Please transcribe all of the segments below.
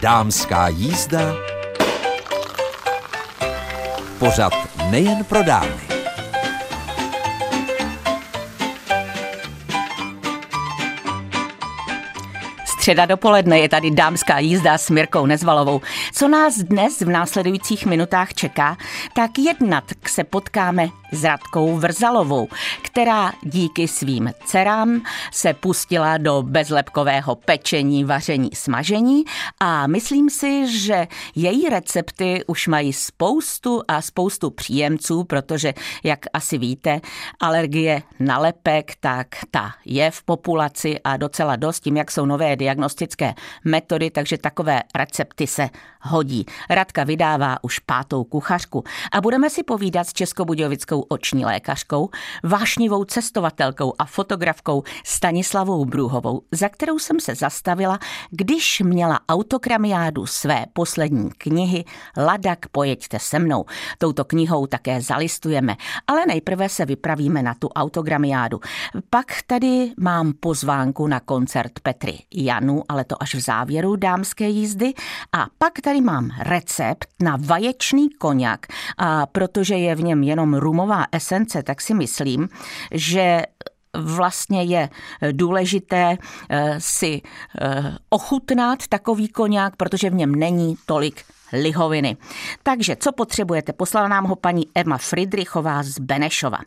Dámská jízda. Pořad nejen pro dámy. Středa dopoledne je tady dámská jízda s Mirkou Nezvalovou. Co nás dnes v následujících minutách čeká, tak jednat se potkáme s Radkou Vrzalovou, která díky svým dcerám se pustila do bezlepkového pečení, vaření, smažení. A myslím si, že její recepty už mají spoustu a spoustu příjemců, protože, jak asi víte, alergie na lepek, tak ta je v populaci a docela dost tím, jak jsou nové diagnostické metody, takže takové recepty se hodí. Radka vydává už pátou kuchařku a budeme si povídat s Českobudějovickou oční lékařkou, vášnivou cestovatelkou a fotografkou Stanislavou Brůhovou, za kterou jsem se zastavila, když měla autokramiádu své poslední knihy Ladak pojeďte se mnou. Touto knihou také zalistujeme, ale nejprve se vypravíme na tu autogramiádu. Pak tady mám pozvánku na koncert Petry Janu, ale to až v závěru dámské jízdy. A pak tady mám recept na vaječný koněk a protože je v něm jenom rumová esence, tak si myslím, že vlastně je důležité eh, si eh, ochutnat takový koněk, protože v něm není tolik lihoviny. Takže co potřebujete? Poslala nám ho paní Emma Friedrichová z Benešova.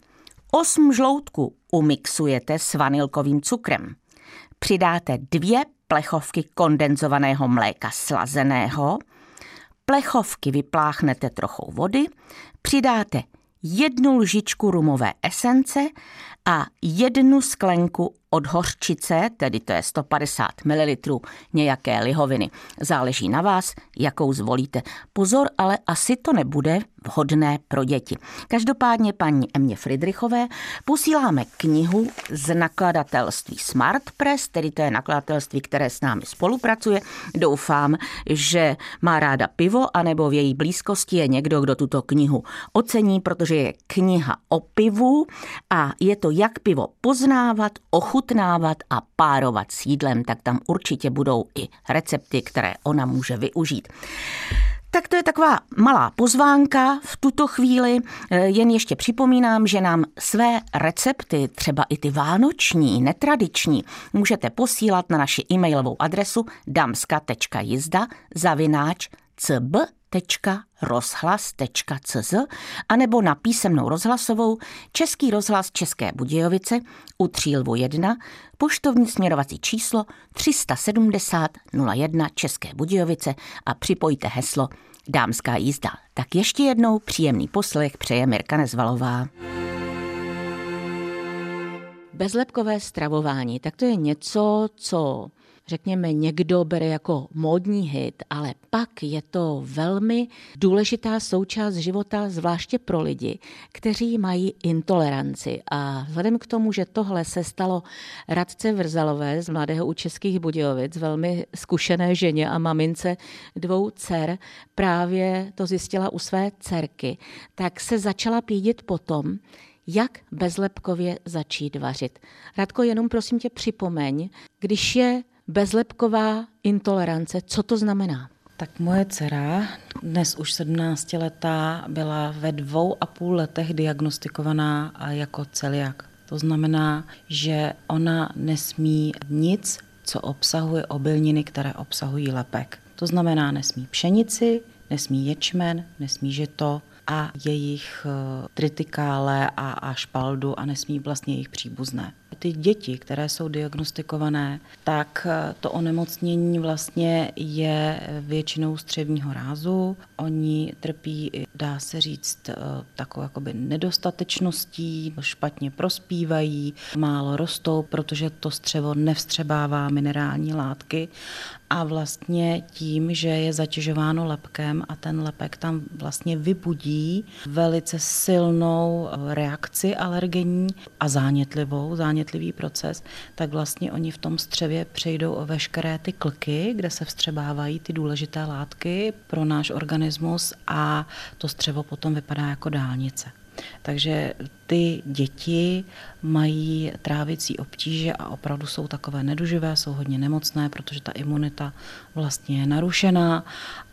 Osm žloutků umixujete s vanilkovým cukrem. Přidáte dvě plechovky kondenzovaného mléka slazeného, plechovky vypláchnete trochou vody, přidáte jednu lžičku rumové esence a jednu sklenku od hořčice, tedy to je 150 ml nějaké lihoviny. Záleží na vás, jakou zvolíte. Pozor, ale asi to nebude vhodné pro děti. Každopádně paní Emě Friedrichové posíláme knihu z nakladatelství Smart Press, tedy to je nakladatelství, které s námi spolupracuje. Doufám, že má ráda pivo, anebo v její blízkosti je někdo, kdo tuto knihu ocení, protože je kniha o pivu a je to jak pivo poznávat, ochutnávat a párovat s jídlem, tak tam určitě budou i recepty, které ona může využít. Tak to je taková malá pozvánka v tuto chvíli. E, jen ještě připomínám, že nám své recepty, třeba i ty vánoční, netradiční, můžete posílat na naši e-mailovou adresu damska.jizda zavináč cb rozhlas.cz anebo na písemnou rozhlasovou Český rozhlas České Budějovice u Třílvu 1, poštovní směrovací číslo 370 01 České Budějovice a připojte heslo Dámská jízda. Tak ještě jednou příjemný poslech přeje Mirka Nezvalová. Bezlepkové stravování, tak to je něco, co řekněme, někdo bere jako módní hit, ale pak je to velmi důležitá součást života, zvláště pro lidi, kteří mají intoleranci. A vzhledem k tomu, že tohle se stalo Radce Vrzalové z Mladého u Českých Budějovic, velmi zkušené ženě a mamince dvou dcer, právě to zjistila u své dcerky, tak se začala pídit potom, jak bezlepkově začít vařit. Radko, jenom prosím tě připomeň, když je bezlepková intolerance, co to znamená? Tak moje dcera, dnes už 17 letá, byla ve dvou a půl letech diagnostikovaná jako celiak. To znamená, že ona nesmí nic, co obsahuje obilniny, které obsahují lepek. To znamená, nesmí pšenici, nesmí ječmen, nesmí žito a jejich eh, tritikále a, a špaldu a nesmí vlastně jejich příbuzné ty děti, které jsou diagnostikované, tak eh, to onemocnění vlastně je většinou střevního rázu. Oni trpí, dá se říct, eh, takovou jakoby nedostatečností, špatně prospívají, málo rostou, protože to střevo nevstřebává minerální látky a vlastně tím, že je zatěžováno lepkem a ten lepek tam vlastně vybudí velice silnou eh, reakci alergenní a zánětlivou, zánětlivou jednotlivý proces, tak vlastně oni v tom střevě přejdou o veškeré ty klky, kde se vstřebávají ty důležité látky pro náš organismus a to střevo potom vypadá jako dálnice. Takže ty děti mají trávicí obtíže a opravdu jsou takové neduživé, jsou hodně nemocné, protože ta imunita vlastně je narušená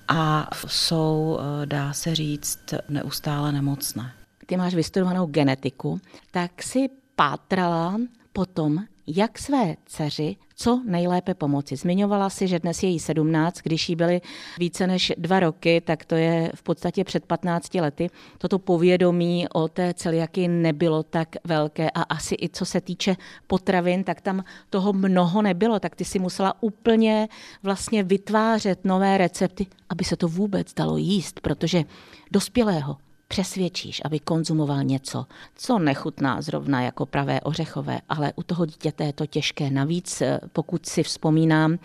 a jsou, eh, dá se říct, neustále nemocné. Ty máš vystudovanou genetiku, tak si pátrala potom, jak své dceři co nejlépe pomoci. Zmiňovala si, že dnes je jí 17, když jí byly více než dva roky, tak to je v podstatě před 15 lety. Toto povědomí o té celiaky nebylo tak velké a asi i co se týče potravin, tak tam toho mnoho nebylo, tak ty si musela úplně vlastně vytvářet nové recepty, aby se to vůbec dalo jíst, protože dospělého přesvědčíš, aby konzumoval něco, co nechutná zrovna jako pravé ořechové, ale u toho dítěte je to těžké. Navíc, eh, pokud si vzpomínám,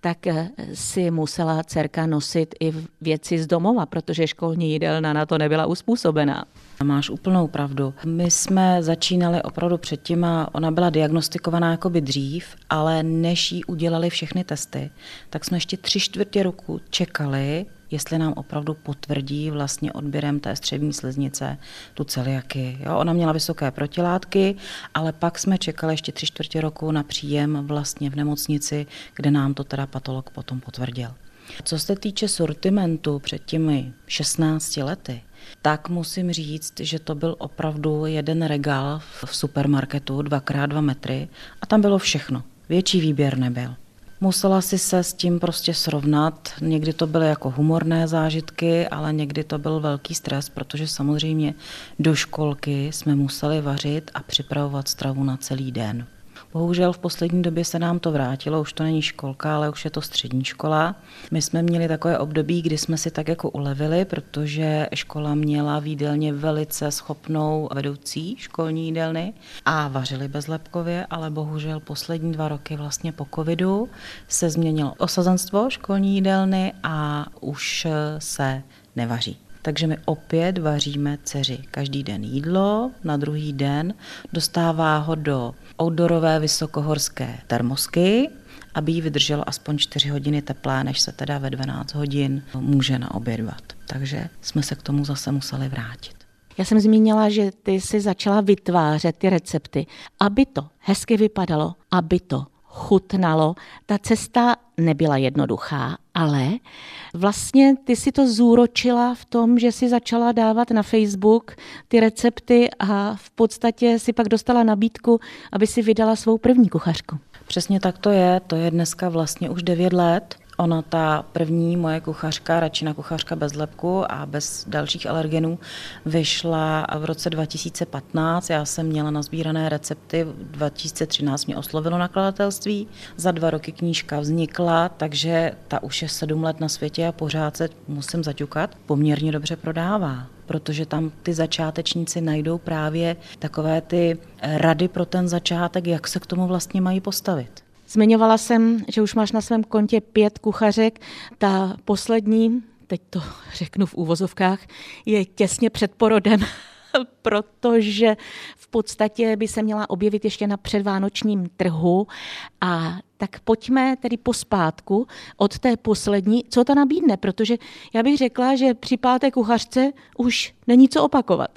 tak eh, si musela dcerka nosit i věci z domova, protože školní jídelna na to nebyla uspůsobená. Máš úplnou pravdu. My jsme začínali opravdu předtím a ona byla diagnostikovaná jako by dřív, ale než jí udělali všechny testy, tak jsme ještě tři čtvrtě roku čekali, jestli nám opravdu potvrdí vlastně odběrem té střevní sliznice tu celiaky. Jo, ona měla vysoké protilátky, ale pak jsme čekali ještě tři čtvrtě roku na příjem vlastně v nemocnici, kde nám to teda patolog potom potvrdil. Co se týče sortimentu před těmi 16 lety, tak musím říct, že to byl opravdu jeden regál v supermarketu, 2x2 metry a tam bylo všechno. Větší výběr nebyl. Musela si se s tím prostě srovnat. Někdy to byly jako humorné zážitky, ale někdy to byl velký stres, protože samozřejmě do školky jsme museli vařit a připravovat stravu na celý den. Bohužel v poslední době se nám to vrátilo, už to není školka, ale už je to střední škola. My jsme měli takové období, kdy jsme si tak jako ulevili, protože škola měla výdelně velice schopnou vedoucí školní jídelny a vařili bezlepkově, ale bohužel poslední dva roky vlastně po covidu se změnilo osazenstvo školní jídelny a už se nevaří. Takže my opět vaříme dceři každý den jídlo, na druhý den dostává ho do outdoorové vysokohorské termosky, aby jí vydrželo aspoň 4 hodiny teplé, než se teda ve 12 hodin může naobědvat. Takže jsme se k tomu zase museli vrátit. Já jsem zmínila, že ty si začala vytvářet ty recepty, aby to hezky vypadalo, aby to chutnalo. Ta cesta nebyla jednoduchá, ale vlastně ty si to zúročila v tom, že si začala dávat na Facebook ty recepty a v podstatě si pak dostala nabídku, aby si vydala svou první kuchařku. Přesně tak to je. To je dneska vlastně už 9 let. Ona, ta první moje kuchařka, radšina kuchařka bez lepku a bez dalších alergenů, vyšla v roce 2015. Já jsem měla nazbírané recepty, 2013 mě oslovilo nakladatelství, za dva roky knížka vznikla, takže ta už je sedm let na světě a pořád se, musím zaťukat, poměrně dobře prodává protože tam ty začátečníci najdou právě takové ty rady pro ten začátek, jak se k tomu vlastně mají postavit. Zmiňovala jsem, že už máš na svém kontě pět kuchařek. Ta poslední, teď to řeknu v úvozovkách, je těsně před porodem, protože v podstatě by se měla objevit ještě na předvánočním trhu. A tak pojďme tedy pospátku od té poslední, co ta nabídne, protože já bych řekla, že při páté kuchařce už není co opakovat.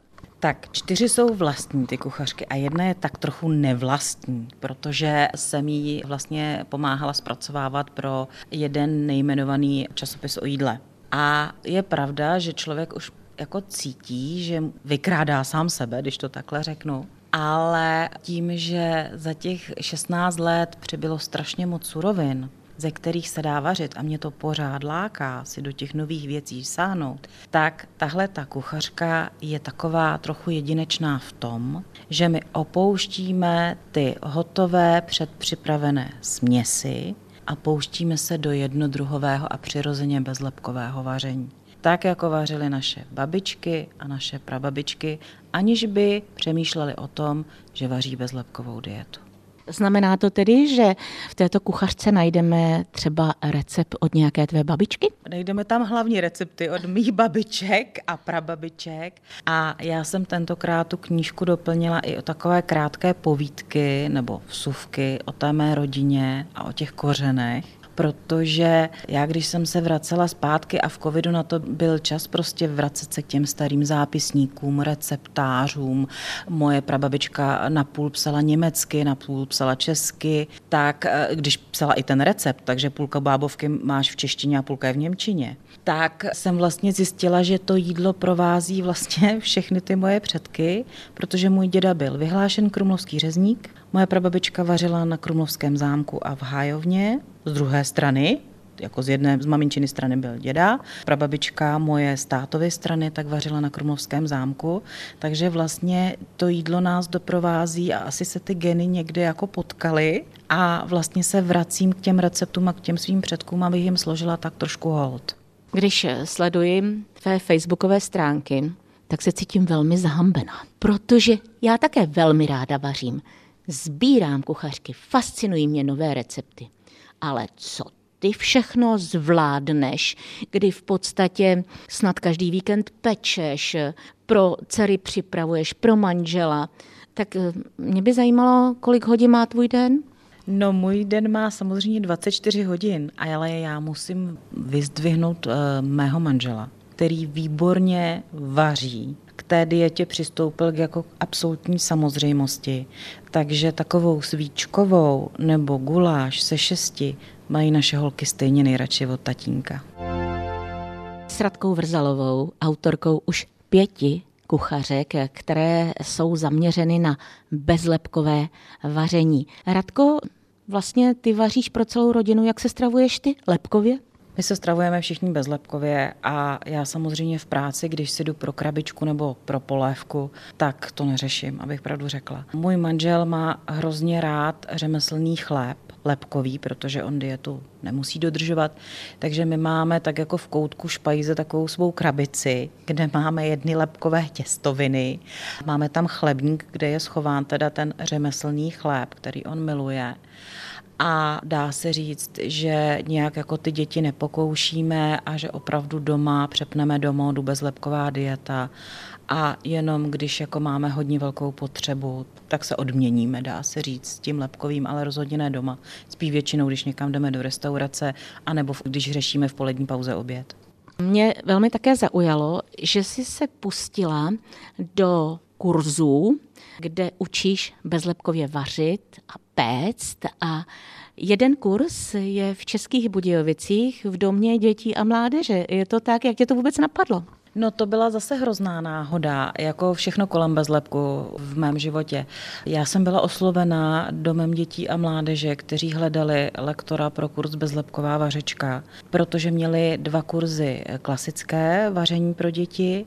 Tak čtyři jsou vlastní ty kuchařky a jedna je tak trochu nevlastní, protože jsem jí vlastně pomáhala zpracovávat pro jeden nejmenovaný časopis o jídle. A je pravda, že člověk už jako cítí, že vykrádá sám sebe, když to takhle řeknu. Ale tím, že za těch 16 let přibylo strašně moc surovin, ze kterých se dá vařit a mě to pořád láká si do těch nových věcí sáhnout, tak tahle ta kuchařka je taková trochu jedinečná v tom, že my opouštíme ty hotové předpřipravené směsi a pouštíme se do jednodruhového a přirozeně bezlepkového vaření tak jako vařily naše babičky a naše prababičky, aniž by přemýšleli o tom, že vaří bezlepkovou dietu. Znamená to tedy, že v této kuchařce najdeme třeba recept od nějaké tvé babičky? Najdeme tam hlavní recepty od mých babiček a prababiček. A já jsem tentokrát tu knížku doplnila i o takové krátké povídky nebo vsuvky o té mé rodině a o těch kořenech protože já, když jsem se vracela zpátky a v covidu na to byl čas prostě vracet se k těm starým zápisníkům, receptářům, moje prababička napůl psala německy, napůl psala česky, tak eh, když psala i ten recept, takže půlka bábovky máš v češtině a půlka je v němčině, tak jsem vlastně zjistila, že to jídlo provází vlastně všechny ty moje předky, protože můj děda byl vyhlášen krumlovský řezník, moje prababička vařila na Krumlovském zámku a v Hájovně z druhé strany, jako z jedné z maminčiny strany byl děda, prababička moje z tátovy strany tak vařila na Krumlovském zámku, takže vlastně to jídlo nás doprovází a asi se ty geny někde jako potkaly a vlastně se vracím k těm receptům a k těm svým předkům, abych jim složila tak trošku hold. Když sleduji tvé facebookové stránky, tak se cítím velmi zahambená, protože já také velmi ráda vařím. Sbírám kuchařky, fascinují mě nové recepty. Ale co ty všechno zvládneš, kdy v podstatě snad každý víkend pečeš, pro dcery připravuješ, pro manžela, tak eh, mě by zajímalo, kolik hodin má tvůj den? No, můj den má samozřejmě 24 hodin, ale já musím vyzdvihnout uh, mého manžela, který výborně vaří. K té dietě přistoupil jako absolutní samozřejmosti. Takže takovou svíčkovou nebo guláš se šesti mají naše holky stejně nejradši od tatínka. S Radkou Vrzalovou, autorkou už pěti kuchařek, které jsou zaměřeny na bezlepkové vaření. Radko, vlastně ty vaříš pro celou rodinu, jak se stravuješ ty lepkově? My se stravujeme všichni bezlepkově a já samozřejmě v práci, když si jdu pro krabičku nebo pro polévku, tak to neřeším, abych pravdu řekla. Můj manžel má hrozně rád řemeslný chléb, lepkový, protože on dietu nemusí dodržovat. Takže my máme tak jako v koutku špajze takovou svou krabici, kde máme jedny lepkové těstoviny. Máme tam chlebník, kde je schován teda ten řemeslný chléb, který on miluje a dá se říct, že nějak jako ty děti nepokoušíme a že opravdu doma přepneme do módu bezlepková dieta a jenom když jako máme hodně velkou potřebu, tak se odměníme, dá se říct, s tím lepkovým, ale rozhodně ne doma. Spíš většinou, když někam jdeme do restaurace, anebo když řešíme v polední pauze oběd. Mě velmi také zaujalo, že jsi se pustila do kurzů, kde učíš bezlepkově vařit a péct a Jeden kurz je v Českých Budějovicích v domě dětí a mládeže. Je to tak, jak tě to vůbec napadlo? No to byla zase hrozná náhoda, jako všechno kolem bezlepku v mém životě. Já jsem byla oslovená domem dětí a mládeže, kteří hledali lektora pro kurz bezlepková vařečka, protože měli dva kurzy klasické vaření pro děti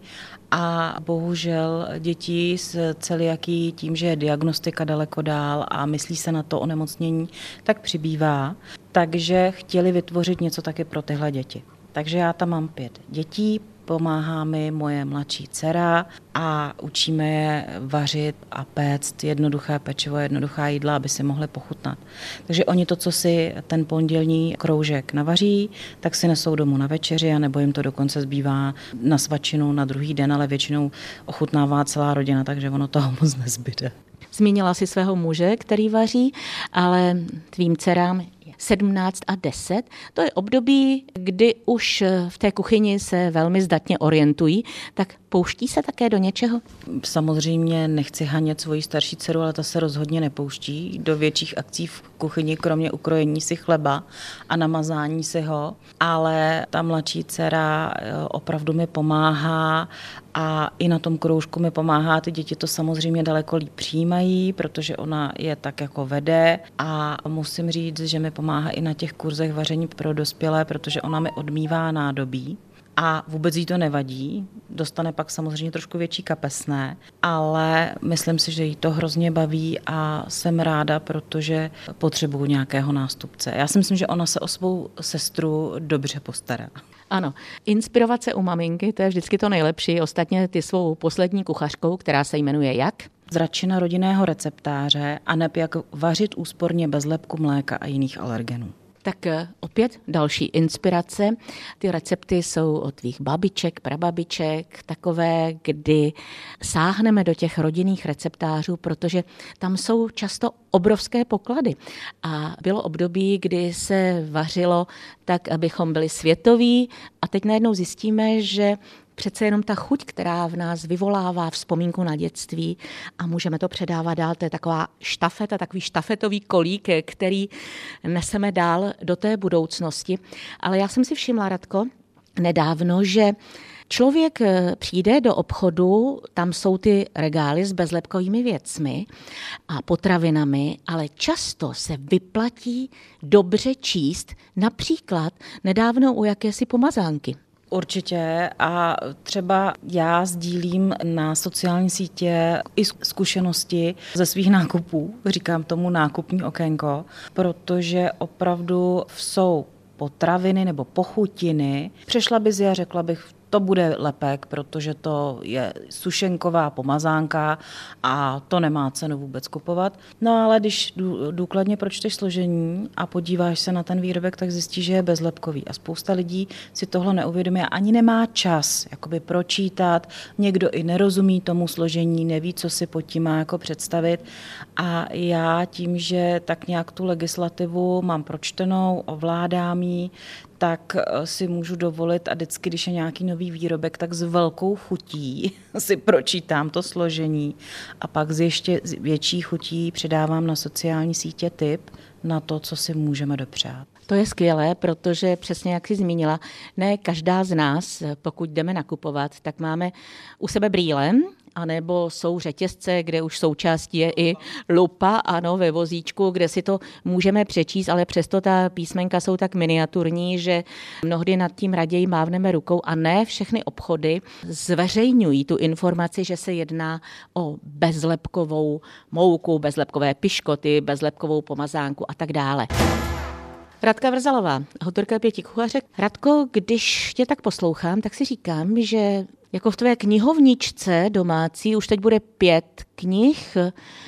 a bohužel děti s celiaký tím, že je diagnostika daleko dál a myslí se na to onemocnění, tak přibývá. Takže chtěli vytvořit něco taky pro tyhle děti. Takže já tam mám pět dětí, pomáhá mi moje mladší dcera a učíme je vařit a péct jednoduché pečivo, jednoduchá jídla, aby si mohli pochutnat. Takže oni to, co si ten pondělní kroužek navaří, tak si nesou domů na večeři, a nebo jim to dokonce zbývá na svačinu na druhý den, ale většinou ochutnává celá rodina, takže ono toho moc nezbyde. Zmínila si svého muže, který vaří, ale tvým dcerám 17 a 10. To je období, kdy už v té kuchyni se velmi zdatně orientují, tak pouští se také do něčeho? Samozřejmě nechci hanět svoji starší dceru, ale ta se rozhodně nepouští do větších akcí v kuchyni, kromě ukrojení si chleba a namazání si ho, ale ta mladší dcera eh, opravdu mi pomáhá a i na tom kroužku mi pomáhá. Ty děti to samozřejmě daleko líp přijímají, protože ona je tak jako vede a musím říct, že mi pomáhá i na těch kurzech vaření pro dospělé, protože ona mi odmývá nádobí a vůbec jí to nevadí. Dostane pak samozřejmě trošku větší kapesné, ale myslím si, že jí to hrozně baví a jsem ráda, protože potřebuju nějakého nástupce. Já si myslím, že ona se o svou sestru dobře postará. Ano, inspirovat se u maminky, to je vždycky to nejlepší. Ostatně ty svou poslední kuchařkou, která se jmenuje jak? Zračina rodinného receptáře a jak vařit úsporně bez lepku mléka a jiných alergenů. Tak eh, opět další inspirace. Ty recepty jsou od tvých babiček, prababiček, takové, kdy sáhneme do těch rodinných receptářů, protože tam jsou často obrovské poklady. A bylo období, kdy se vařilo tak, abychom byli světoví a teď najednou zjistíme, že přece jenom ta chuť, která v nás vyvolává vzpomínku na dětství a můžeme to předávat dál, to je taková štafeta, takový štafetový kolík, který neseme dál do té budoucnosti. Ale já jsem si všimla, Radko, nedávno, že Člověk eh, přijde do obchodu, tam jsou ty regály s bezlepkovými věcmi a potravinami, ale často se vyplatí dobře číst, například nedávno u jakési pomazánky. Určitě a třeba já sdílím na sociální sítě i zkušenosti ze svých nákupů, říkám tomu nákupní okénko, protože opravdu jsou potraviny nebo pochutiny. Přešla bys a řekla bych, to bude lepek, protože to je sušenková pomazánka a to nemá cenu vůbec kupovat. No ale když důkladně pročteš složení a podíváš se na ten výrobek, tak zjistíš, že je bezlepkový. A spousta lidí si tohle neuvědomí a ani nemá čas jakoby pročítat. Někdo i nerozumí tomu složení, neví, co si pod tím má jako představit. A já tím, že tak nějak tu legislativu mám pročtenou, ovládám ji, tak eh, si můžu dovolit a vždycky, když je nějaký nový výrobek, tak s velkou chutí si pročítám to složení a pak s ještě větší chutí přidávám na sociální sítě tip na to, co si můžeme dopřát. To je skvělé, protože přesně jak jsi zmínila, ne každá z nás, pokud jdeme nakupovat, tak máme u sebe brýle, anebo jsou řetězce, kde už součástí je i lupa, ano, ve vozíčku, kde si to můžeme přečíst, ale přesto ta písmenka jsou tak miniaturní, že mnohdy nad tím raději mávneme rukou a ne všechny obchody zveřejňují tu informaci, že se jedná o bezlepkovou mouku, bezlepkové piškoty, bezlepkovou pomazánku a tak dále. Radka Vrzalová, autorka pěti kuchařek. Radko, když tě tak poslouchám, tak si říkám, že jako v tvé knihovničce domácí už teď bude pět knih.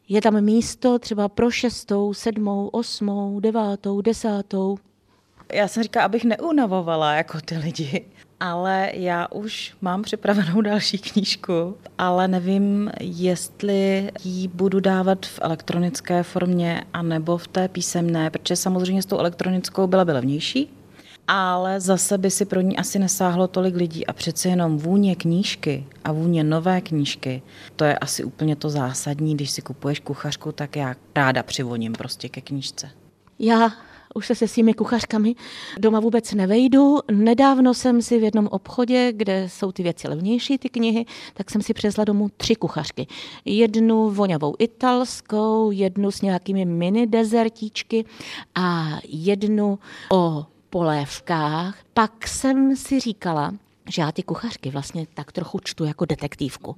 Je tam místo třeba pro šestou, sedmou, osmou, devátou, desátou. Já jsem říkala, abych neunavovala jako ty lidi, ale já už mám připravenou další knížku, ale nevím, jestli ji budu dávat v elektronické formě anebo v té písemné, protože samozřejmě s tou elektronickou byla by levnější, ale zase by si pro ní asi nesáhlo tolik lidí a přece jenom vůně knížky a vůně nové knížky, to je asi úplně to zásadní, když si kupuješ kuchařku, tak já ráda přivoním prostě ke knížce. Já už se se svými kuchařkami doma vůbec nevejdu. Nedávno jsem si v jednom obchodě, kde jsou ty věci levnější, ty knihy, tak jsem si přezla domů tři kuchařky. Jednu voňavou italskou, jednu s nějakými mini dezertíčky a jednu o polévkách. Pak jsem si říkala, že já ty kuchařky vlastně tak trochu čtu jako detektivku.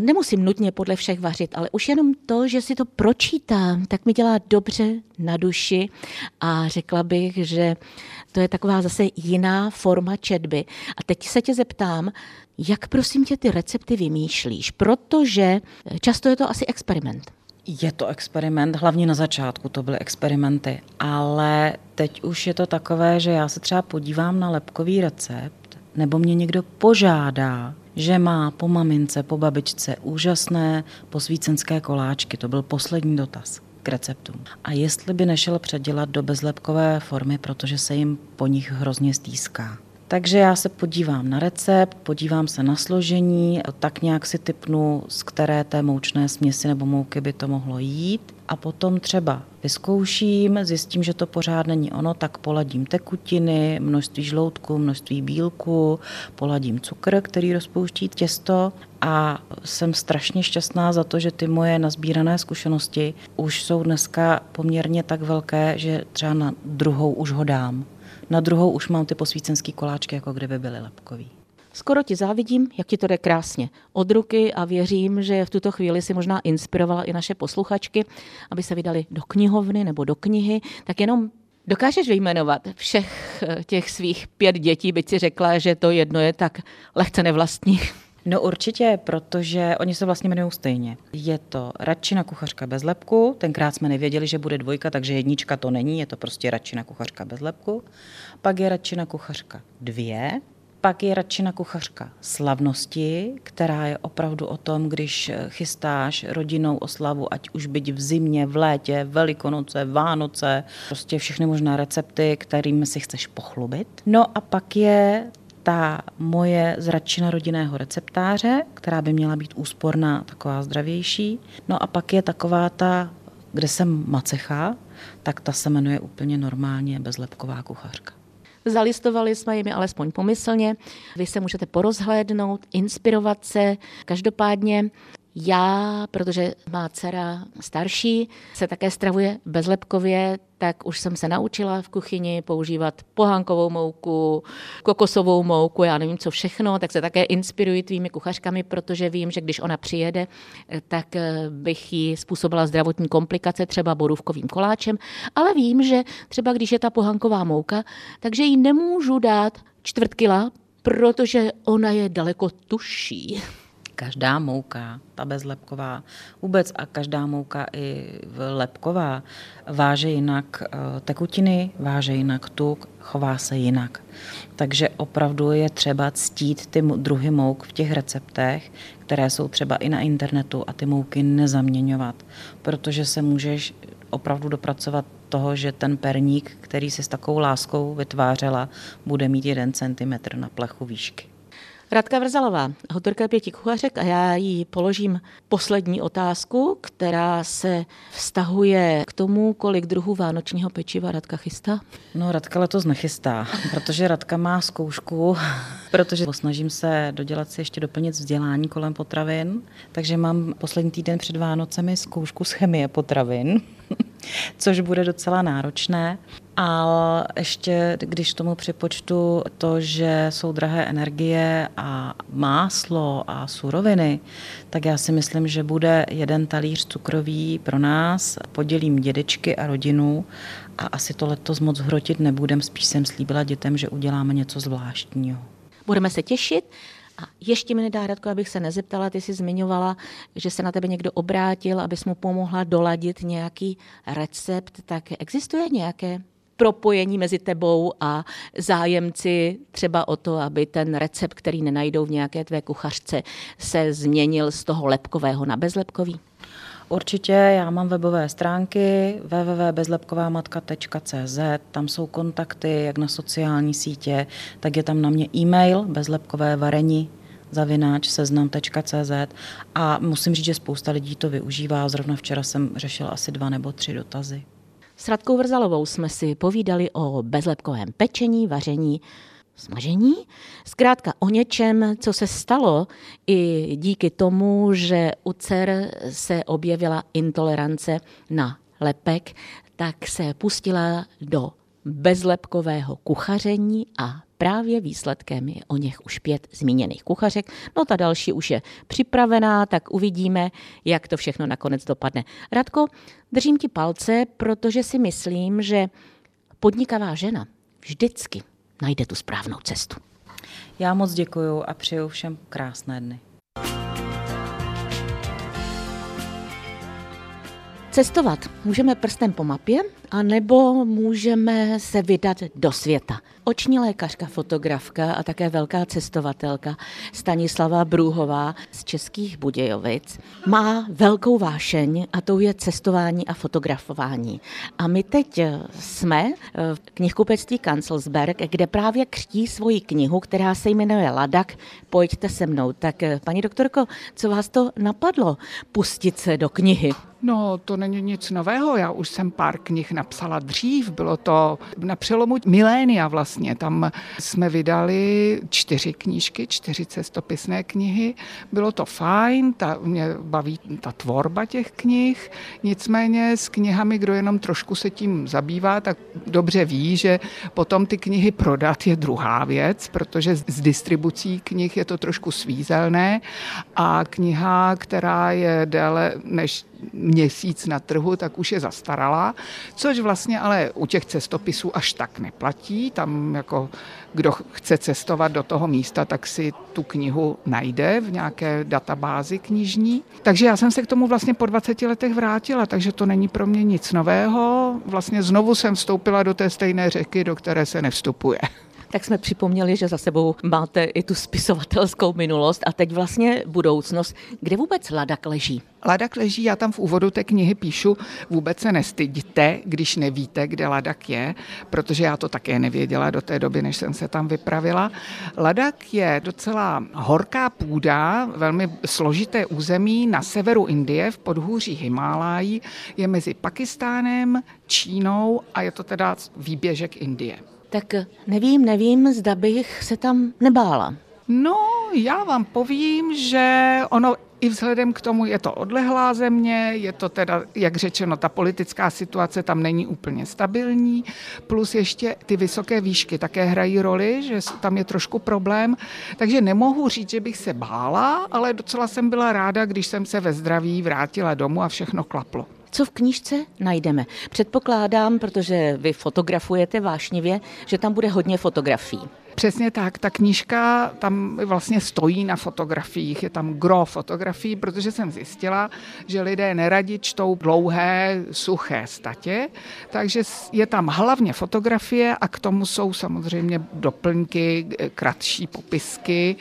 Nemusím nutně podle všech vařit, ale už jenom to, že si to pročítám, tak mi dělá dobře na duši a řekla bych, že to je taková zase jiná forma četby. A teď se tě zeptám, jak prosím tě ty recepty vymýšlíš, protože často je to asi experiment. Je to experiment, hlavně na začátku to byly experimenty, ale teď už je to takové, že já se třeba podívám na lepkový recept, nebo mě někdo požádá, že má po mamince, po babičce úžasné posvícenské koláčky. To byl poslední dotaz k receptům. A jestli by nešel předělat do bezlepkové formy, protože se jim po nich hrozně stýská. Takže já se podívám na recept, podívám se na složení, tak nějak si typnu, z které té moučné směsi nebo mouky by to mohlo jít. A potom třeba vyzkouším, zjistím, že to pořád není ono, tak poladím tekutiny, množství žloutku, množství bílku, poladím cukr, který rozpouští těsto a jsem strašně šťastná za to, že ty moje nazbírané zkušenosti už jsou dneska poměrně tak velké, že třeba na druhou už ho dám. Na druhou už mám ty posvícenský koláčky, jako kdyby byly lepkový. Skoro ti závidím, jak ti to jde krásně. Od ruky a věřím, že v tuto chvíli si možná inspirovala i naše posluchačky, aby se vydali do knihovny nebo do knihy. Tak jenom dokážeš vyjmenovat všech eh, těch svých pět dětí, byť si řekla, že to jedno je tak lehce nevlastní. No určitě, protože oni se vlastně jmenují stejně. Je to Radčina kuchařka bez lepku, tenkrát jsme nevěděli, že bude dvojka, takže jednička to není, je to prostě Radčina kuchařka bez lepku. Pak je Radčina kuchařka dvě, pak je radšina kuchařka slavnosti, která je opravdu o tom, když chystáš rodinnou oslavu, ať už byť v zimě, v létě, velikonoce, Vánoce, prostě všechny možná recepty, kterými si chceš pochlubit. No a pak je ta moje zradčina rodinného receptáře, která by měla být úsporná, taková zdravější. No a pak je taková ta, kde jsem macecha, tak ta se jmenuje úplně normálně bezlepková kuchařka. Zalistovali jsme jimi alespoň pomyslně. Vy se můžete porozhlédnout, inspirovat se. Každopádně já, protože má dcera starší, se také stravuje bezlepkově, tak už jsem se naučila v kuchyni používat pohánkovou mouku, kokosovou mouku, já nevím co všechno, tak se také inspiruji tvými kuchařkami, protože vím, že když ona přijede, tak eh, bych jí způsobila zdravotní komplikace třeba borůvkovým koláčem, ale vím, že třeba když je ta pohánková mouka, takže jí nemůžu dát čtvrt kila, protože ona je daleko tuší každá mouka, ta bezlepková, vůbec a každá mouka i lepková, váže jinak eh, tekutiny, váže jinak tuk, chová se jinak. Takže opravdu je třeba ctít ty druhy mouk v těch receptech, které jsou třeba i na internetu a ty mouky nezaměňovat, protože se můžeš opravdu dopracovat toho, že ten perník, který si s takovou láskou vytvářela, bude mít jeden centimetr na plechu výšky. Radka Vrzalová, autorka pěti kuchařek a já jí položím poslední otázku, která se vztahuje k tomu, kolik druhů vánočního pečiva Radka chystá. No Radka letos nechystá, protože Radka má zkoušku, protože snažím se dodělat si ještě doplnit vzdělání kolem potravin, takže mám poslední týden před Vánocemi zkoušku z chemie potravin což bude docela náročné. A ještě, když tomu připočtu to, že jsou drahé energie a máslo a suroviny, tak já si myslím, že bude jeden talíř cukrový pro nás. Podělím dědečky a rodinu a asi to letos moc hrotit nebudem. Spíš jsem slíbila dětem, že uděláme něco zvláštního. Budeme se těšit a ještě mi nedá, Radko, abych se nezeptala, ty jsi zmiňovala, že se na tebe někdo obrátil, abys mu pomohla doladit nějaký recept, tak existuje nějaké propojení mezi tebou a zájemci třeba o to, aby ten recept, který nenajdou v nějaké tvé kuchařce, se změnil z toho lepkového na bezlepkový? Určitě, já mám webové stránky www.bezlepkovamatka.cz, tam jsou kontakty jak na sociální sítě, tak je tam na mě e-mail bezlepkové varení zavináč seznam.cz a musím říct, že spousta lidí to využívá. Zrovna včera jsem řešila asi dva nebo tři dotazy. S Radkou Vrzalovou jsme si povídali o bezlepkovém pečení, vaření, smažení. Zkrátka o něčem, co se stalo i díky tomu, že u dcer se objevila intolerance na lepek, tak se pustila do bezlepkového kuchaření a právě výsledkem je o něch už pět zmíněných kuchařek. No ta další už je připravená, tak uvidíme, jak to všechno nakonec dopadne. Radko, držím ti palce, protože si myslím, že podnikavá žena vždycky najde tu správnou cestu. Já moc děkuju a přeju všem krásné dny. Cestovat můžeme prstem po mapě, anebo můžeme se vydat do světa. Oční lékařka, fotografka a také velká cestovatelka Stanislava Brůhová z Českých Budějovic má velkou vášeň a to je cestování a fotografování. A my teď jsme v knihkupectví Kancelsberg, kde právě křtí svoji knihu, která se jmenuje Ladak, pojďte se mnou. Tak paní doktorko, co vás to napadlo pustit se do knihy? No, to není nic nového. Já už jsem pár knih napsala dřív. Bylo to na přelomu milénia vlastně. Tam jsme vydali čtyři knížky, čtyři cestopisné knihy. Bylo to fajn, ta, mě baví ta tvorba těch knih. Nicméně s knihami, kdo jenom trošku se tím zabývá, tak dobře ví, že potom ty knihy prodat je druhá věc, protože s distribucí knih je to trošku svízelné a kniha, která je déle než měsíc na trhu, tak už je zastaralá, což vlastně ale u těch cestopisů až tak neplatí. Tam jako kdo chce cestovat do toho místa, tak si tu knihu najde v nějaké databázi knižní. Takže já jsem se k tomu vlastně po 20 letech vrátila, takže to není pro mě nic nového. Vlastně znovu jsem vstoupila do té stejné řeky, do které se nevstupuje tak jsme připomněli, že za sebou máte i tu spisovatelskou minulost a teď vlastně budoucnost. Kde vůbec Ladak leží? Ladak leží, já tam v úvodu té knihy píšu, vůbec se nestyďte, když nevíte, kde Ladak je, protože já to také nevěděla do té doby, než jsem se tam vypravila. Ladak je docela horká půda, velmi složité území na severu Indie, v podhůří Himálají, je mezi Pakistánem, Čínou a je to teda výběžek Indie. Tak nevím, nevím, zda bych se tam nebála. No, já vám povím, že ono i vzhledem k tomu je to odlehlá země, je to teda, jak řečeno, ta politická situace tam není úplně stabilní, plus ještě ty vysoké výšky také hrají roli, že tam je trošku problém, takže nemohu říct, že bych se bála, ale docela jsem byla ráda, když jsem se ve zdraví vrátila domů a všechno klaplo. Co v knížce najdeme? Předpokládám, protože vy fotografujete vášnivě, že tam bude hodně fotografií. Přesně tak, ta knížka tam vlastně stojí na fotografiích, je tam gro fotografií, protože jsem zjistila, že lidé neradi čtou dlouhé, suché statě, takže je tam hlavně fotografie a k tomu jsou samozřejmě doplňky, kratší popisky.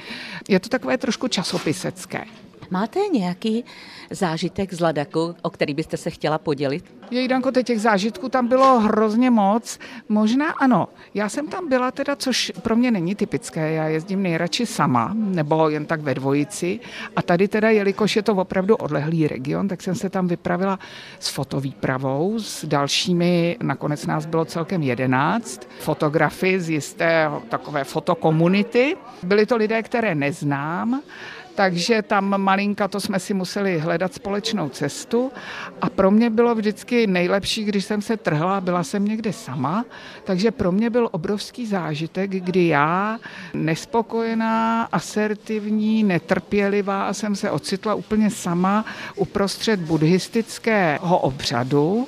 Je to takové trošku časopisecké. Máte nějaký zážitek z Ladaku, o který byste se chtěla podělit? Jejdanko, teď těch zážitků tam bylo hrozně moc. Možná ano. Já jsem tam byla teda, což pro mě není typické. Já jezdím nejradši sama, nebo jen tak ve dvojici. A tady teda, jelikož je to opravdu odlehlý region, tak jsem se tam vypravila s fotovýpravou, s dalšími, nakonec nás bylo celkem jedenáct, fotografy z jisté takové fotokomunity. Byli to lidé, které neznám, takže tam malinka to jsme si museli hledat společnou cestu. A pro mě bylo vždycky nejlepší, když jsem se trhla, byla jsem někde sama, takže pro mě byl obrovský zážitek, kdy já, nespokojená, asertivní, netrpělivá, jsem se ocitla úplně sama uprostřed buddhistického obřadu,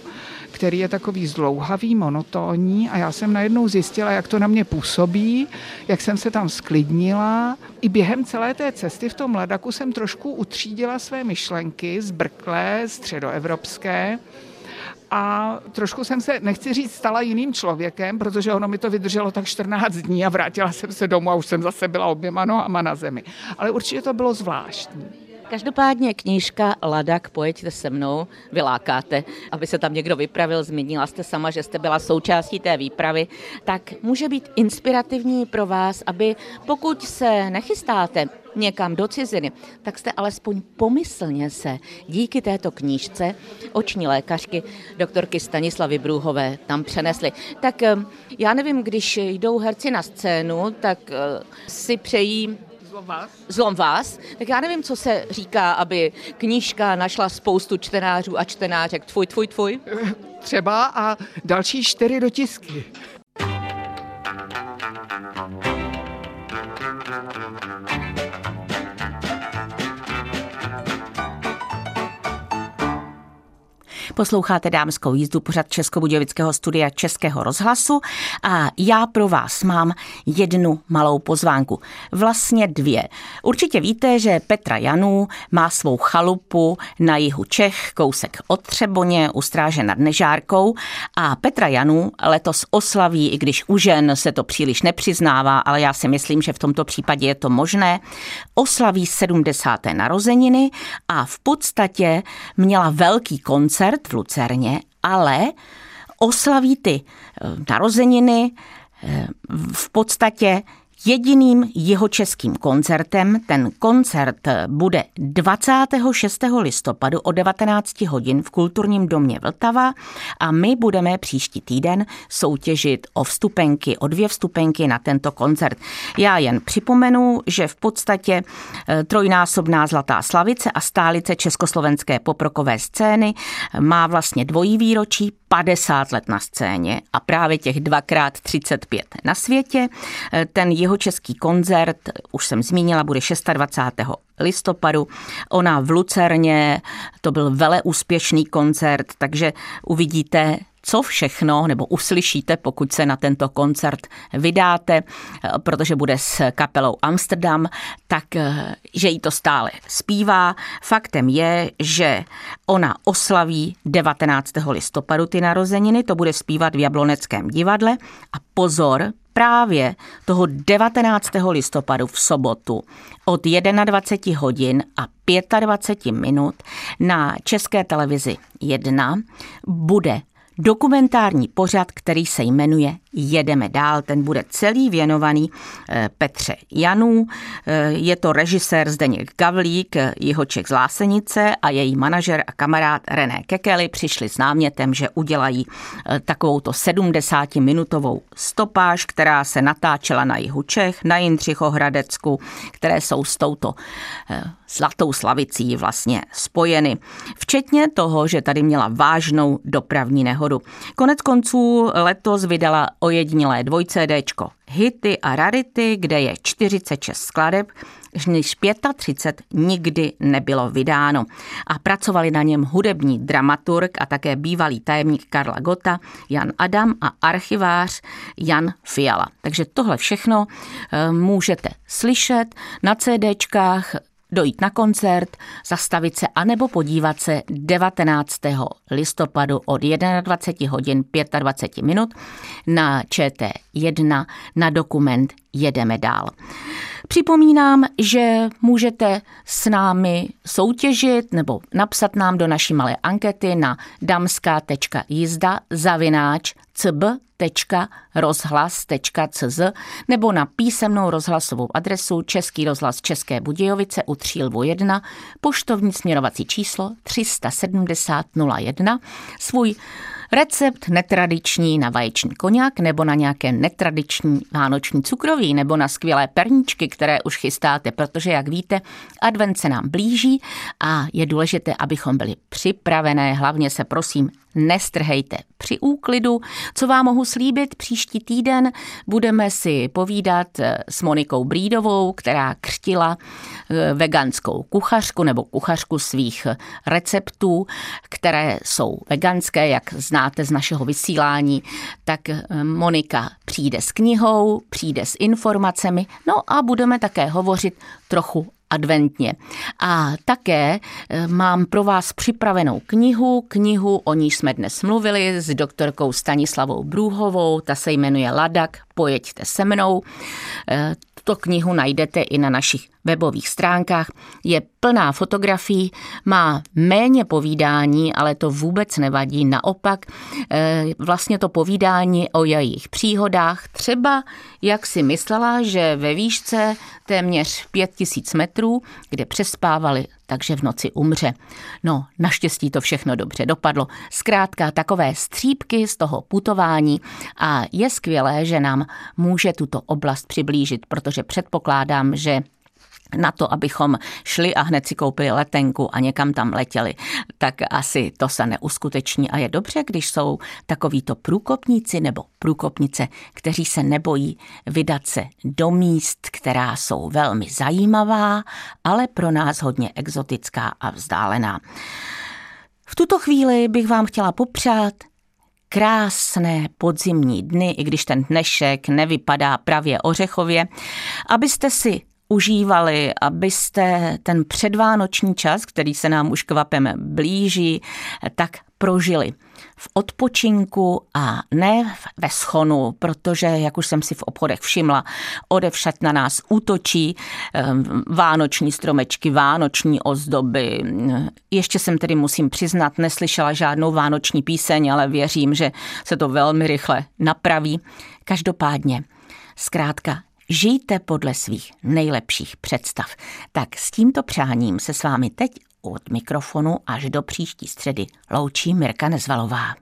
který je takový zdlouhavý, monotónní a já jsem najednou zjistila, jak to na mě působí, jak jsem se tam sklidnila. I během celé té cesty v tom Ladaku jsem trošku utřídila své myšlenky, zbrklé, středoevropské, a trošku jsem se, nechci říct, stala jiným člověkem, protože ono mi to vydrželo tak 14 dní a vrátila jsem se domů a už jsem zase byla oběma nohama na zemi. Ale určitě to bylo zvláštní. Každopádně knížka Ladak, pojďte se mnou, vylákáte, aby se tam někdo vypravil, zmínila jste sama, že jste byla součástí té výpravy, tak může být inspirativní pro vás, aby pokud se nechystáte někam do ciziny, tak jste alespoň pomyslně se díky této knížce oční lékařky doktorky Stanislavy Brůhové tam přenesli. Tak eh, já nevím, když jdou herci na scénu, tak eh, si přejí Zlom vás? Zlom vás. Tak já nevím, co se říká, aby knížka našla spoustu čtenářů a čtenářek. Tvoj, tvoj, tvoj. Třeba a další čtyři dotisky. Posloucháte dámskou jízdu pořad Českobudějovického studia Českého rozhlasu a já pro vás mám jednu malou pozvánku. Vlastně dvě. Určitě víte, že Petra Janů má svou chalupu na jihu Čech, kousek od Třeboně, u stráže nad Nežárkou a Petra Janů letos oslaví, i když u žen se to příliš nepřiznává, ale já si myslím, že v tomto případě je to možné, oslaví 70. narozeniny a v podstatě měla velký koncert v Lucerně, ale oslaví ty eh, narozeniny eh, v podstatě jediným jeho českým koncertem. Ten koncert bude 26. listopadu o 19 hodin v kulturním domě Vltava a my budeme příští týden soutěžit o vstupenky, o dvě vstupenky na tento koncert. Já jen připomenu, že v podstatě eh, trojnásobná Zlatá Slavice a stálice československé poprokové scény má vlastně dvojí výročí 50 let na scéně a právě těch dvakrát 35 na světě. Ten jeho český koncert, už jsem zmínila, bude 26. listopadu. Ona v Lucerně, to byl vele úspěšný koncert, takže uvidíte co všechno, nebo uslyšíte, pokud se na tento koncert vydáte, protože bude s kapelou Amsterdam, tak že jí to stále zpívá. Faktem je, že ona oslaví 19. listopadu ty narozeniny, to bude zpívat v Jabloneckém divadle a pozor, právě toho 19. listopadu v sobotu od 21 hodin a 25 minut na České televizi 1 bude dokumentární pořad, který se jmenuje Jedeme dál. Ten bude celý věnovaný eh, Petře Janů. Eh, je to režisér Zdeněk Gavlík, Jihoček z Lásenice a její manažer a kamarád René Kekely přišli s námětem, že udělají eh, takovouto 70-minutovou stopáž, která se natáčela na jihu Čech, na Jindřichohradecku, které jsou s touto zlatou slavicí vlastně spojeny. Včetně toho, že tady měla vážnou dopravní nehodu. Konec konců letos vydala ojedinělé dvojcédéčko Hity a Rarity, kde je 46 skladeb, než 35 nikdy nebylo vydáno. A pracovali na něm hudební dramaturg a také bývalý tajemník Karla Gota, Jan Adam a archivář Jan Fiala. Takže tohle všechno eh, můžete slyšet na CDčkách dojít na koncert, zastavit se anebo podívat se 19. listopadu od 21 hodin 25 minut na ČT1 na dokument Jedeme dál. Připomínám, že můžete s námi soutěžit nebo napsat nám do naší malé ankety na damská.jizda zavináč cb.rozhlas.cz nebo na písemnou rozhlasovou adresu Český rozhlas České Budějovice u Třílvu 1, poštovní směrovací číslo 370 01, svůj Recept netradiční na vaječný koněk nebo na nějaké netradiční vánoční cukroví nebo na skvělé perníčky, které už chystáte, protože, jak víte, advent se nám blíží a je důležité, abychom byli připravené. Hlavně se prosím nestrhejte při úklidu. Co vám mohu slíbit, příští týden budeme si povídat eh, s Monikou Brídovou, která křtila eh, veganskou kuchařku nebo kuchařku svých eh, receptů, které jsou veganské, jak znáte z našeho vysílání, tak Monika přijde s knihou, přijde s informacemi, no a budeme také hovořit trochu adventně. A také eh, mám pro vás připravenou knihu, knihu, o níž jsme dnes mluvili s doktorkou Stanislavou Brůhovou, ta se jmenuje Ladak, pojeďte se mnou. Tuto knihu najdete i na našich webových stránkách. Je plná fotografií, má méně povídání, ale to vůbec nevadí. Naopak, eh, vlastně to povídání o jejich příhodách, třeba jak si myslela, že ve výšce téměř 5000 metrů, kde přespávali takže v noci umře. No, naštěstí to všechno dobře dopadlo. Zkrátka takové střípky z toho putování a je skvělé, že nám může tuto oblast přiblížit, protože předpokládám, že na to, abychom šli a hned si koupili letenku a někam tam letěli, tak asi to se neuskuteční a je dobře, když jsou takovýto průkopníci nebo průkopnice, kteří se nebojí vydat se do míst, která jsou velmi zajímavá, ale pro nás hodně exotická a vzdálená. V tuto chvíli bych vám chtěla popřát krásné podzimní dny, i když ten dnešek nevypadá pravě ořechově, abyste si užívali, abyste ten předvánoční čas, který se nám už kvapem blíží, tak prožili v odpočinku a ne ve schonu, protože, jak už jsem si v obchodech všimla, odevšat na nás útočí ehm, vánoční stromečky, vánoční ozdoby. Ještě jsem tedy, musím přiznat, neslyšela žádnou vánoční píseň, ale věřím, že se to velmi rychle napraví. Každopádně, zkrátka, Žijte podle svých nejlepších představ. Tak s tímto přáním se s vámi teď od mikrofonu až do příští středy loučí Mirka Nezvalová.